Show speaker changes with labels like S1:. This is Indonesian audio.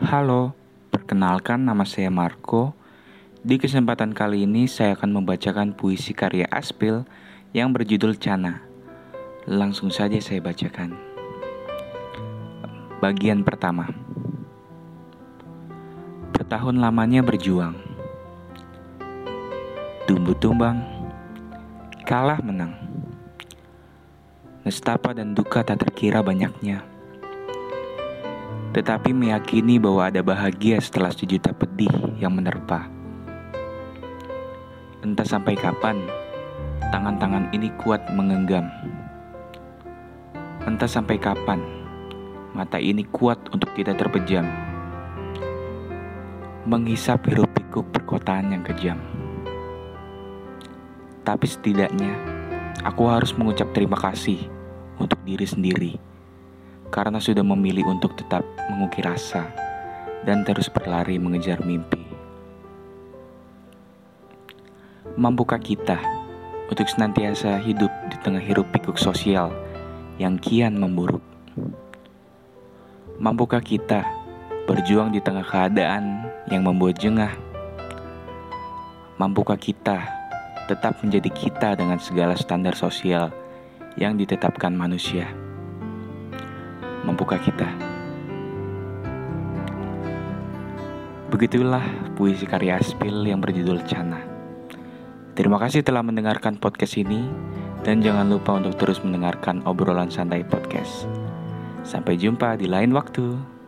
S1: Halo, perkenalkan nama saya Marco. Di kesempatan kali ini saya akan membacakan puisi karya Aspil yang berjudul Cana. Langsung saja saya bacakan. Bagian pertama. Bertahun lamanya berjuang. Tumbuh tumbang, kalah menang. Nestapa dan duka tak terkira banyaknya tetapi meyakini bahwa ada bahagia setelah sejuta pedih yang menerpa. Entah sampai kapan tangan-tangan ini kuat mengenggam. Entah sampai kapan mata ini kuat untuk tidak terpejam. Menghisap hiruk pikuk perkotaan yang kejam. Tapi setidaknya aku harus mengucap terima kasih untuk diri sendiri karena sudah memilih untuk tetap mengukir rasa dan terus berlari mengejar mimpi. Mampukah kita untuk senantiasa hidup di tengah hiruk pikuk sosial yang kian memburuk? Mampukah kita berjuang di tengah keadaan yang membuat jengah? Mampukah kita tetap menjadi kita dengan segala standar sosial yang ditetapkan manusia? Mampukah kita? Begitulah puisi karya Aspil yang berjudul Cana. Terima kasih telah mendengarkan podcast ini dan jangan lupa untuk terus mendengarkan obrolan santai podcast. Sampai jumpa di lain waktu.